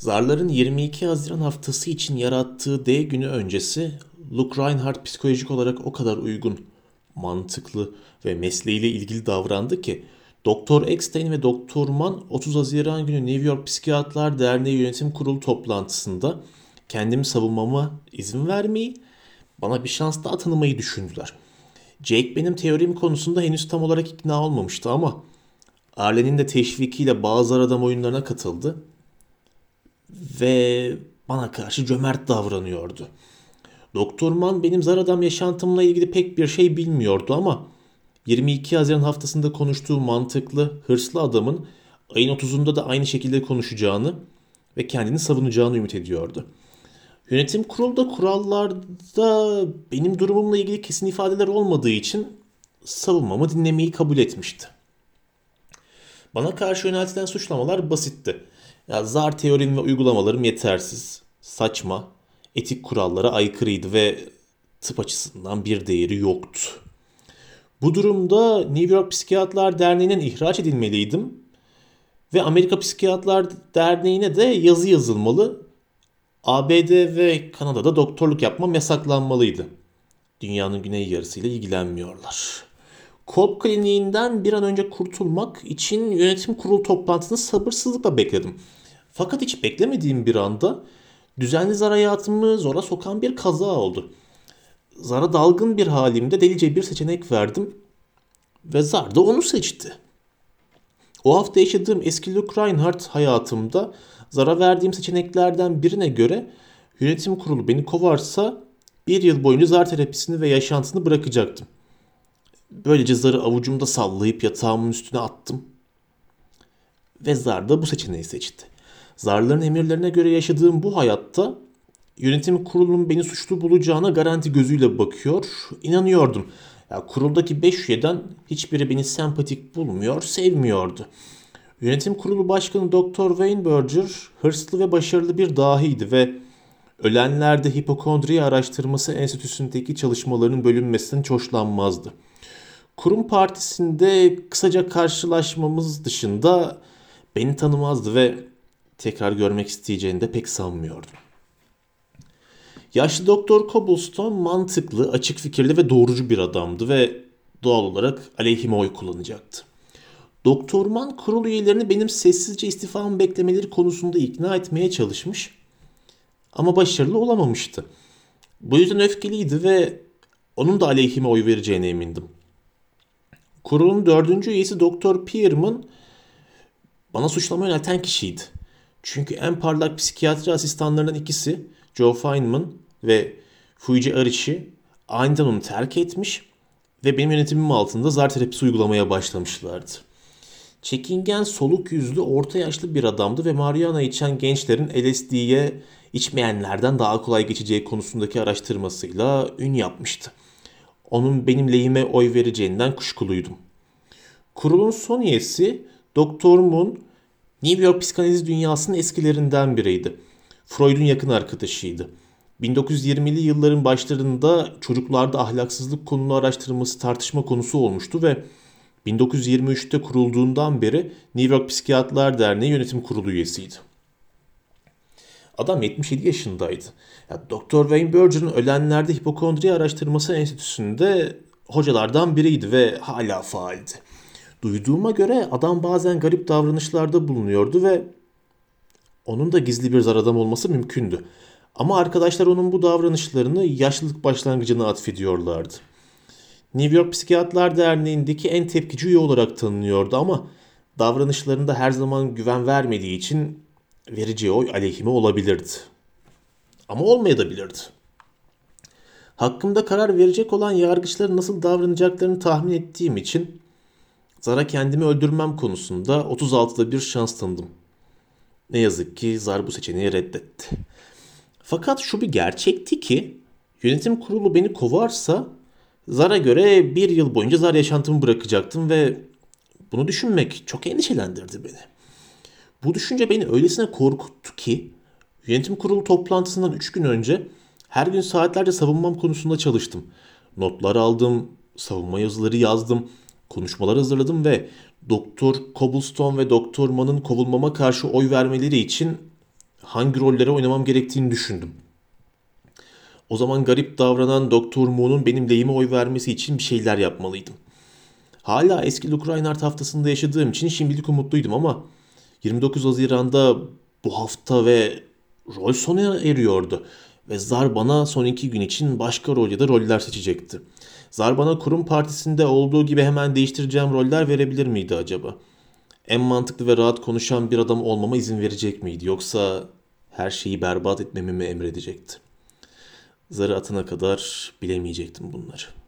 Zarların 22 Haziran haftası için yarattığı D günü öncesi Luke Reinhardt psikolojik olarak o kadar uygun, mantıklı ve mesleğiyle ilgili davrandı ki Doktor Eckstein ve Doktor Mann 30 Haziran günü New York Psikiyatrlar Derneği Yönetim Kurulu toplantısında kendimi savunmama izin vermeyi, bana bir şans daha tanımayı düşündüler. Jake benim teorim konusunda henüz tam olarak ikna olmamıştı ama Arlen'in de teşvikiyle bazı adam oyunlarına katıldı ve bana karşı cömert davranıyordu. Doktor Mann benim zar adam yaşantımla ilgili pek bir şey bilmiyordu ama 22 Haziran haftasında konuştuğu mantıklı, hırslı adamın ayın 30'unda da aynı şekilde konuşacağını ve kendini savunacağını ümit ediyordu. Yönetim kurulda kurallarda benim durumumla ilgili kesin ifadeler olmadığı için savunmamı dinlemeyi kabul etmişti. Bana karşı yöneltilen suçlamalar basitti. Ya zar teorim ve uygulamalarım yetersiz, saçma, etik kurallara aykırıydı ve tıp açısından bir değeri yoktu. Bu durumda New York Psikiyatrlar Derneği'nden ihraç edilmeliydim ve Amerika Psikiyatrlar Derneği'ne de yazı yazılmalı. ABD ve Kanada'da doktorluk yapmam yasaklanmalıydı. Dünyanın güney yarısıyla ilgilenmiyorlar. Kolp kliniğinden bir an önce kurtulmak için yönetim kurulu toplantısını sabırsızlıkla bekledim. Fakat hiç beklemediğim bir anda düzenli zar hayatımı zora sokan bir kaza oldu. Zara dalgın bir halimde delice bir seçenek verdim ve zar da onu seçti. O hafta yaşadığım eski Luke Reinhardt hayatımda zara verdiğim seçeneklerden birine göre yönetim kurulu beni kovarsa bir yıl boyunca zar terapisini ve yaşantısını bırakacaktım. Böylece zarı avucumda sallayıp yatağımın üstüne attım. Ve zar da bu seçeneği seçti. Zarların emirlerine göre yaşadığım bu hayatta yönetim kurulunun beni suçlu bulacağına garanti gözüyle bakıyor. İnanıyordum. Ya, kuruldaki 5 üyeden hiçbiri beni sempatik bulmuyor, sevmiyordu. Yönetim kurulu başkanı Dr. Wayne Berger hırslı ve başarılı bir dahiydi ve ölenlerde hipokondri araştırması enstitüsündeki çalışmaların bölünmesinden hoşlanmazdı. Kurum partisinde kısaca karşılaşmamız dışında beni tanımazdı ve tekrar görmek isteyeceğini de pek sanmıyordum. Yaşlı Doktor Cobblestone mantıklı, açık fikirli ve doğrucu bir adamdı ve doğal olarak aleyhime oy kullanacaktı. Doktor Mann kurul üyelerini benim sessizce istifamı beklemeleri konusunda ikna etmeye çalışmış ama başarılı olamamıştı. Bu yüzden öfkeliydi ve onun da aleyhime oy vereceğine emindim. Kurulun dördüncü üyesi Doktor Pierman bana suçlama yönelten kişiydi. Çünkü en parlak psikiyatri asistanlarından ikisi Joe Feynman ve Fuji Arichi aniden onu terk etmiş ve benim yönetimim altında zar terapisi uygulamaya başlamışlardı. Çekingen, soluk yüzlü, orta yaşlı bir adamdı ve marihuana içen gençlerin LSD'ye içmeyenlerden daha kolay geçeceği konusundaki araştırmasıyla ün yapmıştı. Onun benim lehime oy vereceğinden kuşkuluydum. Kurulun son üyesi Doktor Moon, New York psikanaliz dünyasının eskilerinden biriydi. Freud'un yakın arkadaşıydı. 1920'li yılların başlarında çocuklarda ahlaksızlık konulu araştırması tartışma konusu olmuştu ve 1923'te kurulduğundan beri New York Psikiyatrlar Derneği yönetim kurulu üyesiydi. Adam 77 yaşındaydı. Ya, Dr. Wayne Berger'ın ölenlerde hipokondri araştırması enstitüsünde hocalardan biriydi ve hala faaldi. Duyduğuma göre adam bazen garip davranışlarda bulunuyordu ve onun da gizli bir zar adam olması mümkündü. Ama arkadaşlar onun bu davranışlarını yaşlılık başlangıcına atfediyorlardı. New York Psikiyatrlar Derneği'ndeki en tepkici üye olarak tanınıyordu ama davranışlarında her zaman güven vermediği için vereceği oy aleyhime olabilirdi. Ama olmayabilirdi. Hakkımda karar verecek olan yargıçların nasıl davranacaklarını tahmin ettiğim için Zara kendimi öldürmem konusunda 36'da bir şans tanıdım. Ne yazık ki Zar bu seçeneği reddetti. Fakat şu bir gerçekti ki yönetim kurulu beni kovarsa Zar'a göre bir yıl boyunca Zar yaşantımı bırakacaktım ve bunu düşünmek çok endişelendirdi beni. Bu düşünce beni öylesine korkuttu ki yönetim kurulu toplantısından 3 gün önce her gün saatlerce savunmam konusunda çalıştım. Notlar aldım, savunma yazıları yazdım, konuşmalar hazırladım ve Doktor Cobblestone ve Doktor Mann'ın kovulmama karşı oy vermeleri için hangi rolleri oynamam gerektiğini düşündüm. O zaman garip davranan Doktor Moon'un benim lehime oy vermesi için bir şeyler yapmalıydım. Hala eski Luke Reinhardt haftasında yaşadığım için şimdilik umutluydum ama 29 Haziran'da bu hafta ve rol sona eriyordu. Ve Zar bana son iki gün için başka rol ya da roller seçecekti. Zar bana kurum partisinde olduğu gibi hemen değiştireceğim roller verebilir miydi acaba? En mantıklı ve rahat konuşan bir adam olmama izin verecek miydi? Yoksa her şeyi berbat etmemi mi emredecekti? Zarı atana kadar bilemeyecektim bunları.